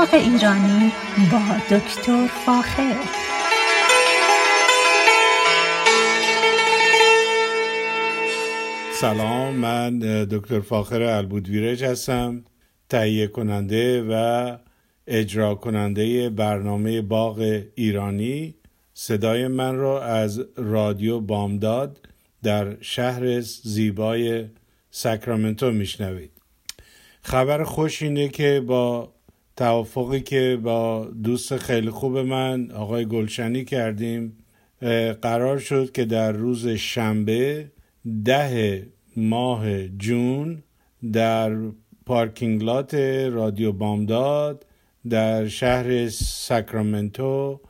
باغ ایرانی با دکتر فاخر. سلام من دکتر فاخر البودویرج هستم تهیه کننده و اجرا کننده برنامه باغ ایرانی. صدای من را از رادیو بامداد در شهر زیبای ساکرامنتو میشنوید. خبر خوش اینه که با توافقی که با دوست خیلی خوب من آقای گلشنی کردیم. قرار شد که در روز شنبه ده ماه جون در پارکینگ لات رادیو بامداد در شهر ساکرامنتو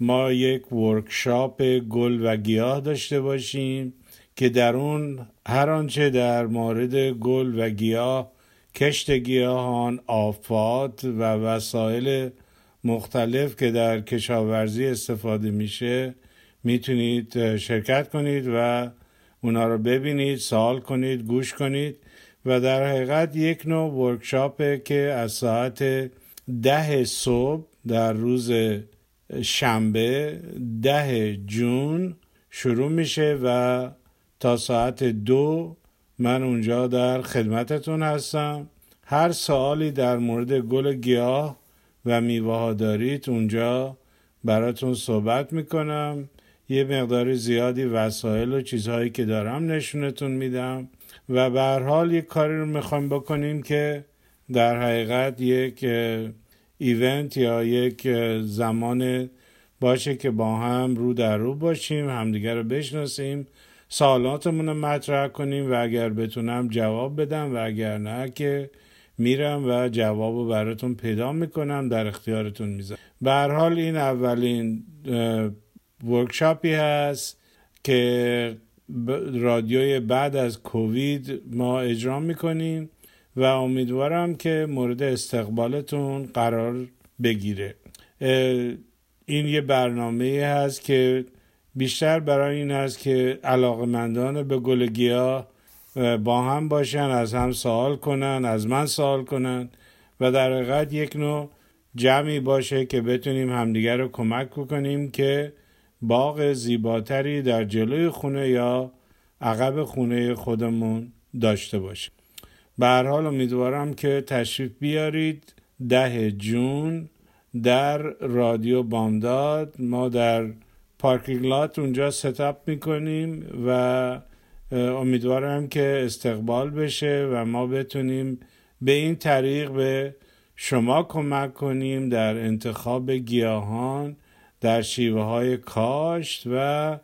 ما یک ورکشاپ گل و گیاه داشته باشیم که در اون هر آنچه در مورد گل و گیاه کشت گیاهان آفات و وسایل مختلف که در کشاورزی استفاده میشه می‌تونید شرکت کنید و اونا رو ببینید سوال کنید گوش کنید و در حقیقت یک نوع ورکشاپه که از ساعت ده صبح در روز شنبه ده جون شروع میشه و تا ساعت دو من اونجا در خدمتتون هستم. هر سوالی در مورد گل گیاه و میوه ها دارید اونجا براتون صحبت می‌کنم. یه مقدار زیادی وسایل و چیزهایی که دارم نشونتون میدم. و به هر حال یک کاری رو می‌خوایم بکنیم که در حقیقت یک ایونت یا یک زمان باشه که با هم رو در رو باشیم همدیگر رو بشناسیم سوالاتمون رو مطرح کنیم و اگر بتونم جواب بدم و اگر نه که میرم و جواب رو براتون پیدا می‌کنم در اختیارتون می‌ذارم. به حال این اولین ورکشاپی هست که رادیوی بعد از کووید ما اجرا می‌کنیم و امیدوارم که مورد استقبالتون قرار بگیره. این یه برنامه هست که بیشتر برای این است که علاقمندان به گل گیاه با هم باشن از هم سوال کنن از من سوال کنن و در حقیقت یک نوع جمعی باشه که بتونیم همدیگر رو کمک بکنیم که باغ زیباتری در جلوی خونه یا عقب خونه خودمون داشته باشیم. به حال امیدوارم که تشریف بیارید. ده جون در رادیو بامداد ما در پارکینگ لات اونجا ستاپ می‌کنیم و امیدوارم که استقبال بشه و ما بتونیم به این طریق به شما کمک کنیم در انتخاب گیاهان در شیوه های کاشت و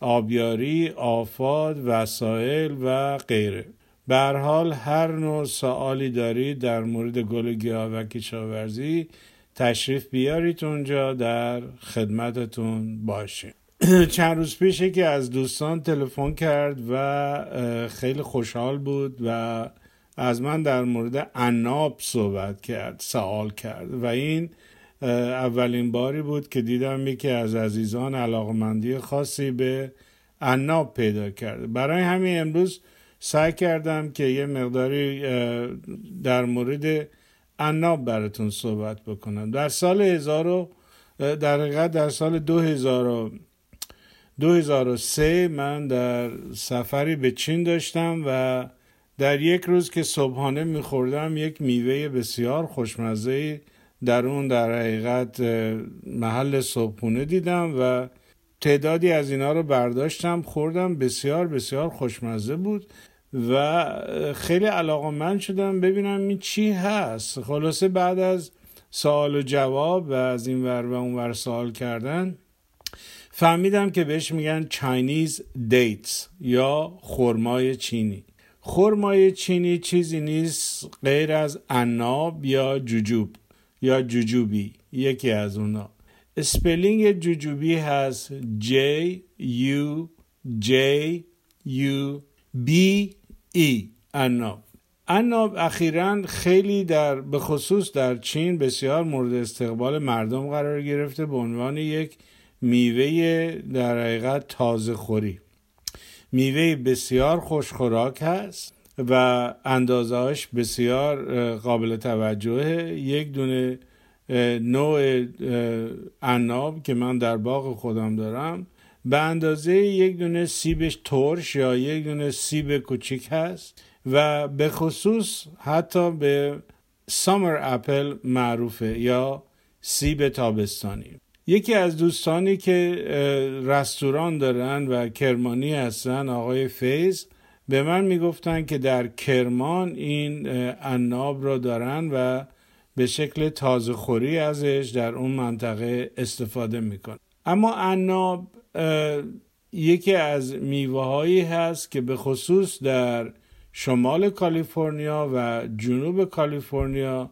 آبیاری، آفاد، وسایل و غیره. به حال هر نوع سوالی دارید در مورد گل گیاه و کشاورزی تشریف بیارید اونجا در خدمتتون باشیم. چند روز پیشه که از دوستان تلفن کرد و خیلی خوشحال بود و از من در مورد عناب صحبت کرد سوال کرد و این اولین باری بود که دیدم یکی از عزیزان علاقمندی خاصی به عناب پیدا کرده برای همین امروز سعی کردم که یه مقداری در مورد عناب براتون صحبت بکنم. در سال هزار در حقیقت در سال دو هزار 2003 من در سفری به چین داشتم و در یک روز که صبحانه میخوردم یک میوه بسیار خوشمزه در اون در حقیقت محل صبحونه دیدم و تعدادی از اینا رو برداشتم خوردم بسیار بسیار خوشمزه بود. و خیلی علاقه من شدم ببینم این چی هست. خلاصه بعد از سوال و جواب و از این ور و اون ور سوال کردن فهمیدم که بهش میگن چاینیز دیتس یا خرمای چینی. خرمای چینی چیزی نیست غیر از عناب یا جوجوب یا jujube یکی از اونا. spelling jujube هست J U J U B E عناب. عناب اخیرا خیلی در به خصوص در چین بسیار مورد استقبال مردم قرار گرفته به عنوان یک میوه در حقیقت تازه خوری. میوه بسیار خوشخوراک هست و اندازهاش بسیار قابل توجهه. یک دونه نوع عناب که من در باغ خودم دارم به اندازه یک دونه سیبش ترش یا یک دونه سیب کوچیک هست و به خصوص حتی به سامر اپل معروفه یا سیب تابستانی. یکی از دوستانی که رستوران دارن و کرمانی هستن آقای فیض به من می‌گفتن که در کرمان این عناب رو دارن و به شکل تازه خوری ازش در اون منطقه استفاده میکن اما عناب یکی از میوه هایی هست که به خصوص در شمال کالیفرنیا و جنوب کالیفرنیا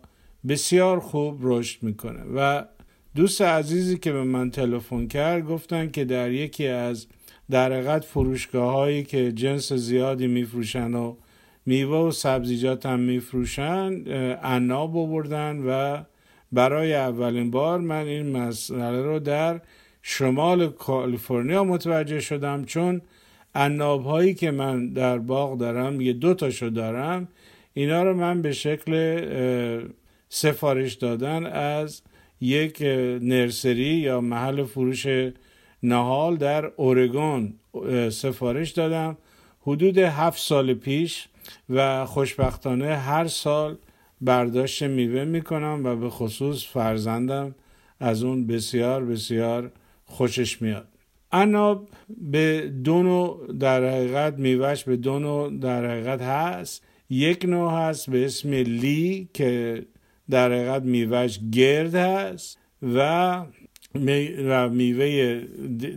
بسیار خوب رشد می‌کنه. و دوست عزیزی که به من تلفن کرد گفتن که در یکی از در حقیقت فروشگاه هایی که جنس زیادی میفروشن و میوه و سبزیجات هم میفروشن عناب بردن و برای اولین بار من این مسئله رو در شمال کالیفرنیا متوجه شدم چون عناب هایی که من در باغ دارم یه دو تاشو دارم اینا رو من به شکل سفارش دادن از یک نرسری یا محل فروش نهال در اورگون سفارش دادم. حدود هفت سال پیش و خوشبختانه هر سال برداشت میوه می‌کنم و به خصوص فرزندم از اون بسیار بسیار خوشش میاد. عناب به دو نوع در حقیقت میوهش به دو نوع در حقیقت هست. یک نوع هست به اسم لی که در حقیقت میوهش گرد هست و میوه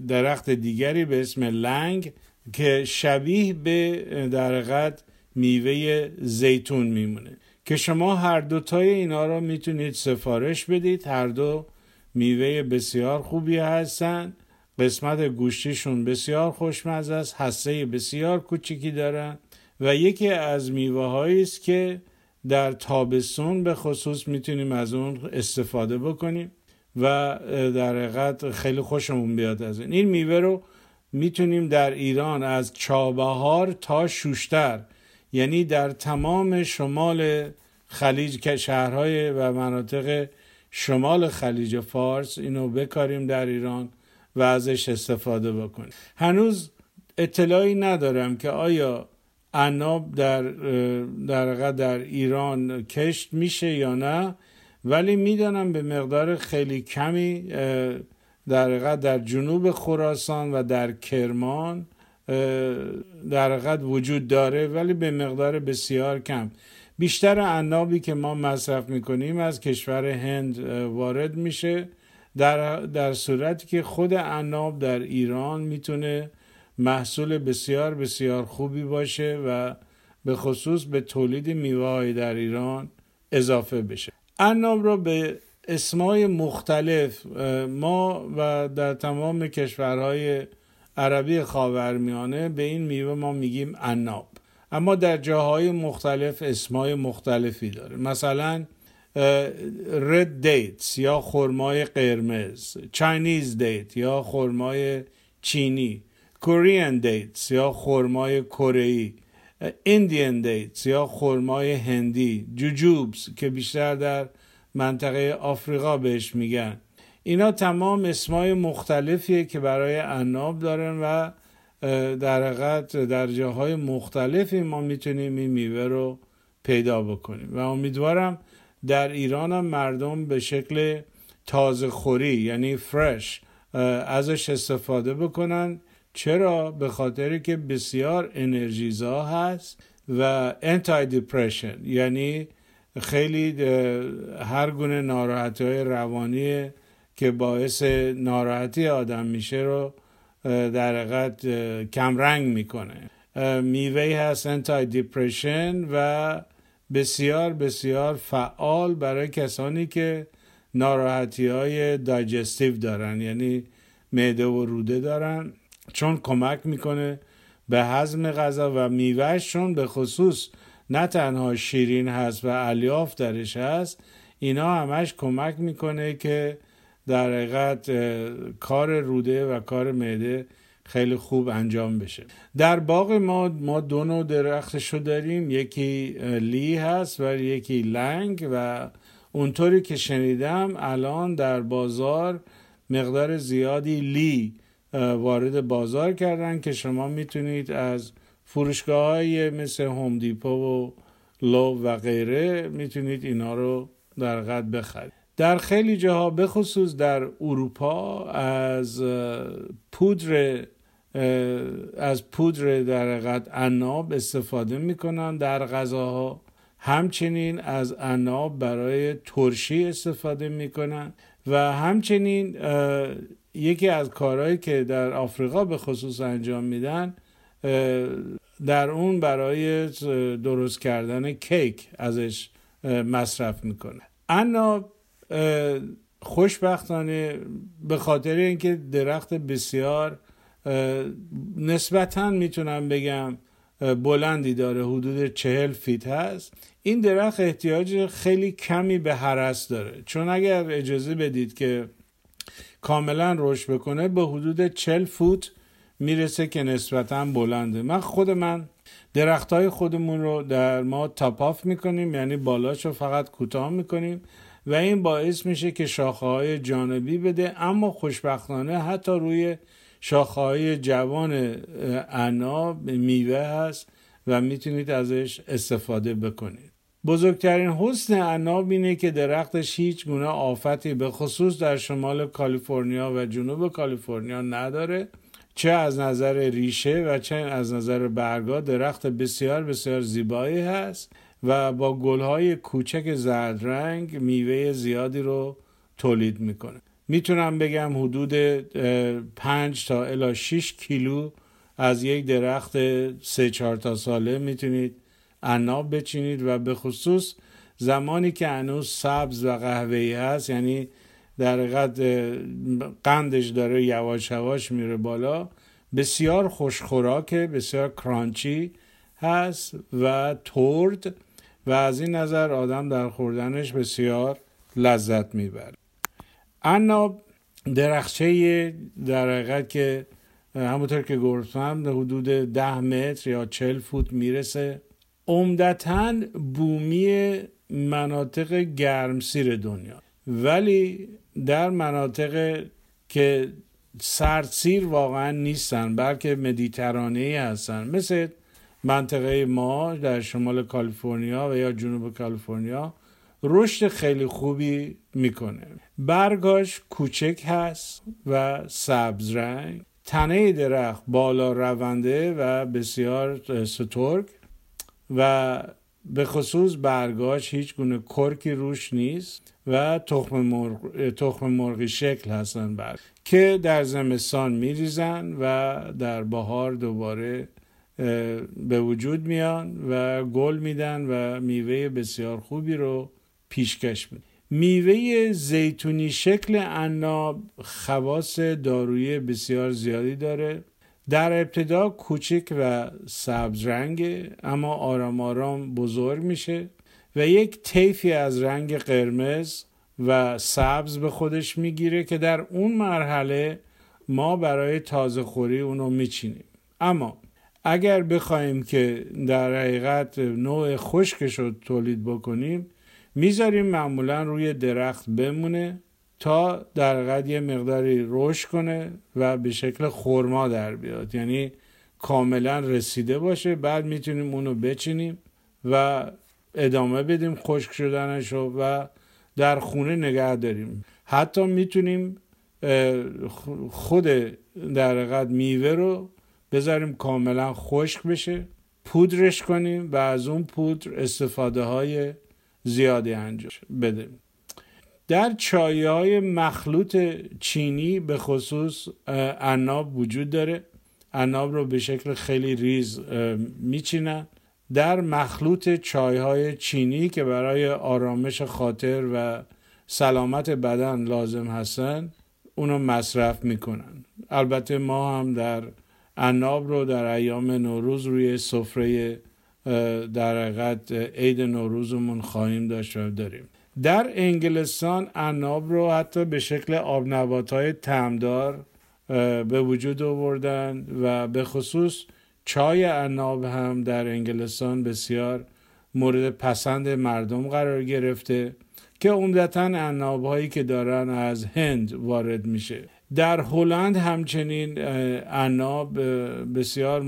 درخت دیگری به اسم لنگ که شبیه به در حقیقت میوه زیتون میمونه. که شما هر دوتای اینا را می‌تونید سفارش بدید. هر دو میوه بسیار خوبی هستن. قسمت گوشتیشون بسیار خوشمزه است. هسته بسیار کوچیکی دارن. و یکی از میوه است که در تابستون به خصوص می‌تونیم از اون استفاده بکنیم و در حقیقت خیلی خوشمون بیاد از این. این میوه رو می‌تونیم در ایران از چابهار تا شوشتر یعنی در تمام شمال خلیج که شهرهای و مناطق شمال خلیج فارس اینو بکاریم در ایران و ازش استفاده بکنیم. هنوز اطلاعی ندارم که آیا عناب در در در ایران کشت میشه یا نه ولی می‌دانم به مقدار خیلی کمی در در جنوب خراسان و در کرمان در وجود داره ولی به مقدار بسیار کم. بیشتر عنابی که ما مصرف می‌کنیم از کشور هند وارد میشه. در, در صورتی که خود عناب در ایران می‌تونه محصول بسیار بسیار خوبی باشه و به خصوص به تولید میوه در ایران اضافه بشه. عناب را به اسمای مختلف ما و در تمام کشورهای عربی خاورمیانه به این میوه ما میگیم عناب. اما در جاهای مختلف اسمای مختلفی داره. مثلا رد دیتس یا خرمای قرمز چاینیز دیت یا خرمای چینی کورین دیتس یا خرمای کره ایندین دیتس یا خرمای هندی جوجوبس که بیشتر در منطقه آفریقا بهش میگن. اینا تمام اسمای مختلفیه که برای عناب دارن و در حقیقت در جاهای مختلفی ما می‌تونیم این میوه رو پیدا بکنیم. و امیدوارم در ایران هم مردم به شکل تازه خوری یعنی fresh ازش استفاده بکنن. چرا؟ به خاطری که بسیار انرژیزا هست و anti depression یعنی خیلی هر گونه ناراحتی روانی که باعث ناراحتی آدم میشه رو در حقیقت کمرنگ می‌کنه. میوه هست anti depression و بسیار بسیار فعال برای کسانی که ناراحتی های دایجستیو دارن یعنی معده و روده دارن. چون کمک می‌کنه به هضم غذا و میوهشون به خصوص نه تنها شیرین هست و الیاف درش هست اینا همش کمک می‌کنه که در حقیقت کار روده و کار معده خیلی خوب انجام بشه. در باغ ما ما دو نوع درختشو داریم. یکی لی هست و یکی لنگ و اونطوری که شنیدم الان در بازار مقدار زیادی لی وارد بازار کردن که شما می‌تونید از فروشگاه های مثل هومدیپو و لو و غیره می‌تونید اینا رو در قد بخرید. در خیلی جاها بخصوص در اروپا از پودر از پودر در قد عناب استفاده می‌کنن. در غذاها همچنین از عناب برای ترشی استفاده می‌کنن. و همچنین یکی از کارهایی که در آفریقا به خصوص انجام میدن در اون برای درست کردن کیک ازش مصرف می‌کنه عناب خوشبختانه به خاطر اینکه درخت بسیار نسبتا می‌تونم بگم بلندی داره حدود چهل فیت هست. این درخت احتیاج خیلی کمی به حرس داره. چون اگر اجازه بدید که کاملا رشد بکنه به حدود چل فوت می‌رسه که نسبتا بلنده. من خود من درخت های خودمون رو در ما تاپاف می‌کنیم یعنی بالاش رو فقط کوتاه می‌کنیم. و این باعث میشه که شاخه های جانبی بده اما خوشبختانه حتی روی شاخه های جوان عناب میوه هست و می‌تونید ازش استفاده بکنید. بزرگترین حسن عناب اینه که درختش هیچ گونه آفتی به خصوص در شمال کالیفرنیا و جنوب کالیفرنیا نداره چه از نظر ریشه و چه از نظر برگا درخت بسیار بسیار زیبایی هست. و با گلهای کوچک زرد رنگ میوه زیادی رو تولید می‌کنه. می‌تونم بگم حدود پنج تا الا 6 کیلو از یک درخت سه چهار تا ساله می‌تونید عناب بچینید و به خصوص زمانی که هنوز سبز و قهوه‌ای هست یعنی در حقیقت قندش داره یواش یواش میره بالا بسیار خوشخوراکه بسیار کرانچی هست و ترد. و از این نظر آدم در خوردنش بسیار لذت می‌بره. عناب درخچه در حقیقت که همونطور که گفتم حدود ده متر یا چل فوت می‌رسه. عمدتا بومی مناطق گرمسیر دنیا. ولی در مناطق که سردسیر واقعا نیستن بلکه مدیترانه هستن. مثل منطقه ما در شمال کالیفرنیا و یا جنوب کالیفرنیا رشد خیلی خوبی می‌کنه. برگاش کوچک هست و سبز رنگ تنه درخت بالا رونده و بسیار سترگ و به خصوص برگاش هیچ گونه کرکی روش نیست و تخم, مرغ، تخم مرغی شکل هستن برگ که در زمستان میریزن و در بهار دوباره به وجود میان و گل میدن و میوه بسیار خوبی رو پیشکش میده میوه زیتونی شکل عناب خواص دارویی بسیار زیادی داره. در ابتدا کوچک و سبز رنگه اما آرام آرام بزرگ میشه و یک طیفی از رنگ قرمز و سبز به خودش می‌گیره که در اون مرحله ما برای تازه خوری اونو میچینیم. اما اگر بخوایم که در حقیقت نوع خشکش رو تولید بکنیم می‌ذاریم معمولا روی درخت بمونه تا در قد یه مقداری رشد کنه و به شکل خورما در بیاد. یعنی کاملا رسیده باشه بعد می‌تونیم اونو بچینیم و ادامه بدیم خشک شدنش رو و در خونه نگه داریم. حتی می‌تونیم خود در قد میوه رو بذاریم کاملا خشک بشه پودرش کنیم و از اون پودر استفاده های زیادی انجام بده در چای های مخلوط چینی به خصوص عناب وجود داره. عناب رو به شکل خیلی ریز میچینن. در مخلوط چای های چینی که برای آرامش خاطر و سلامت بدن لازم هستن اونو مصرف می‌کنن. البته ما هم در عناب رو در ایام نوروز روی سفره در حقیقت عید نوروزمون خواهیم داشت و داریم. در انگلستان عناب رو حتی به شکل آب نبات های تمدار به وجود آوردن و به خصوص چای عناب هم در انگلستان بسیار مورد پسند مردم قرار گرفته که عمدتا عناب هایی که دارن از هند وارد میشه. در هلند همچنین عناب بسیار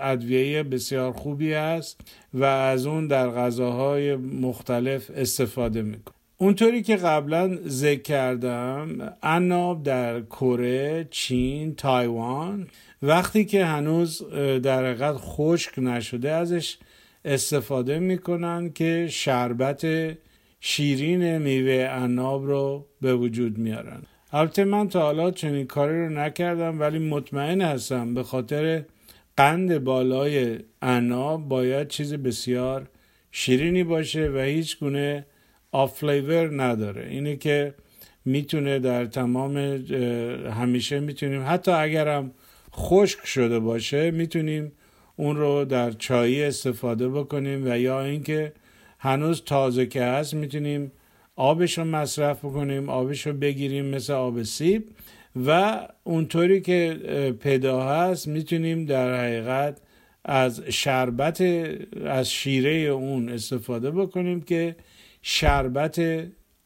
ادویه بسیار خوبی است و از اون در غذاهای مختلف استفاده می‌کنه. اونطوری که قبلا ذکر کردم عناب در کره، چین، تایوان وقتی که هنوز در حقیقت خشک نشده ازش استفاده می‌کنن که شربت شیرین میوه عناب رو به وجود میارن. البته من تا حالا چنین کاری رو نکردم ولی مطمئن هستم به خاطر قند بالای عناب باید چیز بسیار شیرینی باشه و هیچ گونه آفلیور نداره. اینه که می‌تونه در تمام همیشه می‌تونیم حتی اگرم خشک شده باشه می‌تونیم اون رو در چایی استفاده بکنیم و یا اینکه هنوز تازه که هست می‌تونیم آبش رو مصرف بکنیم آبش رو بگیریم مثل آب سیب و اونطوری که پیدا هست می‌تونیم در حقیقت از شربت از شیره اون استفاده بکنیم که شربت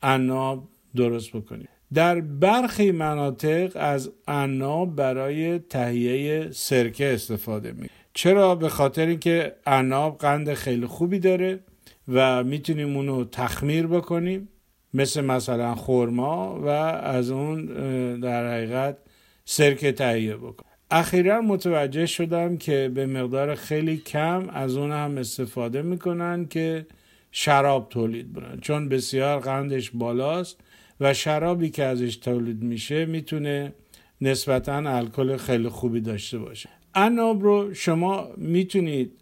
عناب درست بکنیم. در برخی مناطق از عناب برای تهیه سرکه استفاده می چرا؟ به خاطر اینکه عناب قند خیلی خوبی داره و می‌تونیم اونو تخمیر بکنیم. مثل مثلا خورما و از اون در حقیقت سرکه تهیه بکنیم اخیرا متوجه شدم که به مقدار خیلی کم از اون هم استفاده می‌کنن که شراب تولید کنن چون بسیار قندش بالاست و شرابی که ازش تولید میشه می‌تونه نسبتا الکل خیلی خوبی داشته باشه. عناب رو شما می‌تونید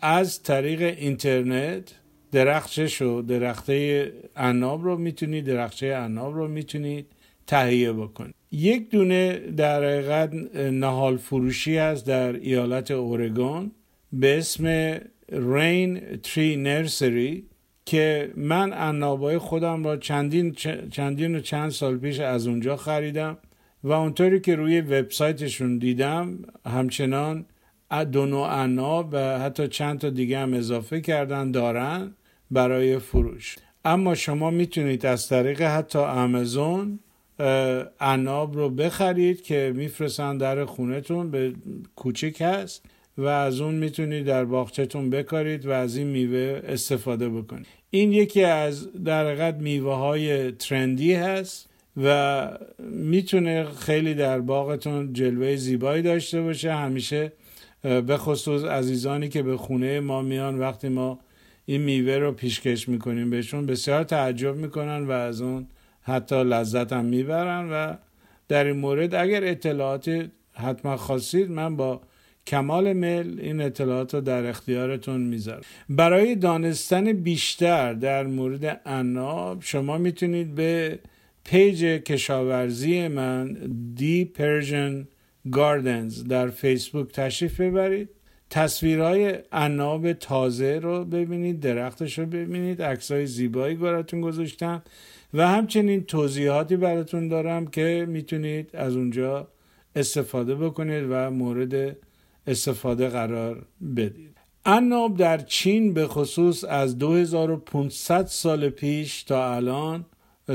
از طریق اینترنت درختش و درخته عناب رو می‌تونید درخچه عناب رو می‌تونید تهیه بکنید یک دونه در حقیقت نهال فروشی هست در ایالت اورگون به اسم رین تری نرسری که من عنابای خودم را چندین چندین و چند سال پیش از اونجا خریدم و اونطوری که روی وبسایتشون دیدم همچنان دو نوع عناب و حتی چند تا دیگه هم اضافه کردن دارن. برای فروش. اما شما می‌تونید از طریق حتی آمازون عناب رو بخرید که میفرستن در خونتون به کوچیک هست و از اون می‌تونید در باغچهتون بکارید و از این میوه استفاده بکنید. این یکی از در حقیقت میوه های ترندی هست و می‌تونه خیلی در باغتون جلوه زیبایی داشته باشه. همیشه به خصوص عزیزانی که به خونه ما میان وقتی ما این میوه رو پیشکش می‌کنیم بهشون. بسیار تعجب می‌کنن و از اون حتی لذت هم می‌برن و در این مورد اگر اطلاعات حتما خواستید من با کمال میل این اطلاعات رو در اختیارتون می‌ذارم. برای دانستن بیشتر در مورد عناب شما می‌تونید به پیج کشاورزی من The Persian Gardens در فیسبوک تشریف ببرید. تصویرهای عناب تازه رو ببینید درختش رو ببینید عکسای زیبایی براتون گذاشتم و همچنین توضیحاتی براتون دارم که می‌تونید از اونجا استفاده بکنید و مورد استفاده قرار بدید. عناب در چین به خصوص از 2500 سال پیش تا الان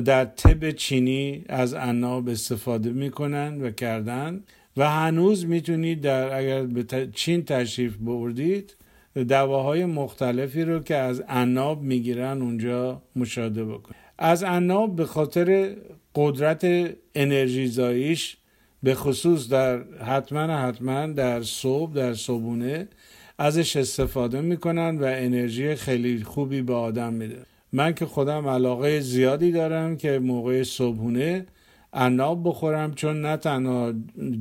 در طب چینی از عناب استفاده می‌کنن و کردن. و هنوز می‌تونید در اگر به چین تشریف بردید دواهای مختلفی رو که از عناب می‌گیرن اونجا مشاهده بکنید. از عناب به خاطر قدرت انرژی زاییش به خصوص در حتما حتما در صبح در صبحونه ازش استفاده می‌کنن و انرژی خیلی خوبی به آدم میده. من که خودم علاقه زیادی دارم که موقع صبحونه عناب بخورم چون نه تنها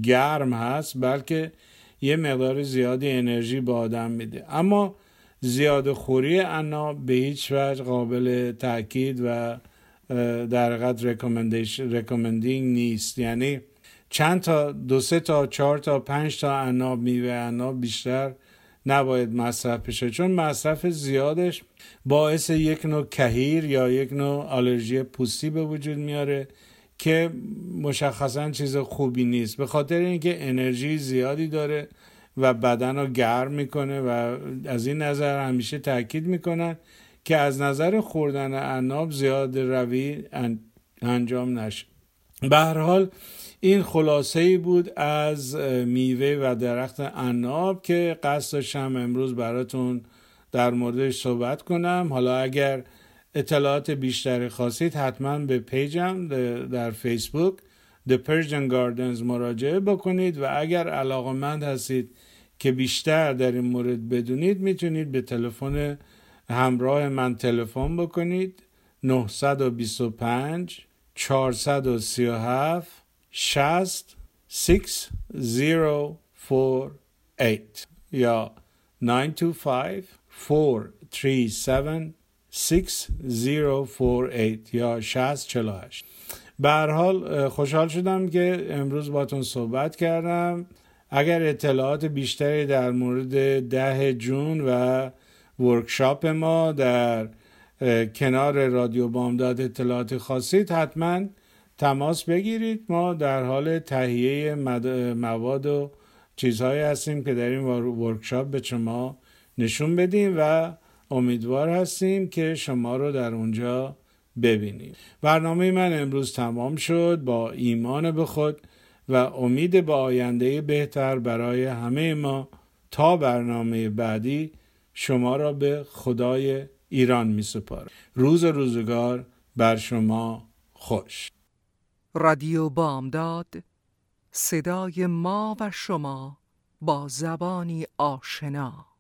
گرم هست بلکه یه مقدار زیادی انرژی به آدم میده. اما زیاد خوری عناب به هیچ وجه قابل تاکید و در حقیقت recommending نیست. یعنی چند تا دو سه تا چهار تا پنج تا عناب میوه عناب بیشتر نباید مصرف بشه. چون مصرف زیادش باعث یک نوع کهیر یا یک نوع آلرژی پوستی به وجود میاره که مشخصا چیز خوبی نیست. به خاطر اینکه انرژی زیادی داره و بدن رو گرم می‌کنه و از این نظر همیشه تاکید می‌کنن که از نظر خوردن عناب زیاد روی انجام نشه. به هر حال این خلاصه ای بود از میوه و درخت عناب که قصد داشتم امروز براتون در موردش صحبت کنم. حالا اگر اطلاعات بیشتری خواستید حتما به پیجم در فیسبوک. The Persian Gardens مراجعه بکنید و اگر علاقمند هستید که بیشتر در این مورد بدونید می‌تونید به تلفن همراه من تلفن بکنید. 925 437 60 6048 یا 925 437 6048 یا 6048 به حال خوشحال شدم که امروز باتون صحبت کردم. اگر اطلاعات بیشتری در مورد ده جون و ورکشاپ ما در کنار رادیو بامداد اطلاعات خواستید حتما تماس بگیرید. ما در حال تهیه مواد و چیزهایی هستیم که در این ورکشاپ به شما نشون بدیم و امیدوار هستیم که شما رو در اونجا ببینیم. برنامه من امروز تمام شد. با ایمان به خود و امید به آینده بهتر برای همه ما تا برنامه بعدی شما را به خدای ایران می سپارم. روز روزگار بر شما خوش. رادیو بامداد صدای ما و شما با زبانی آشنا.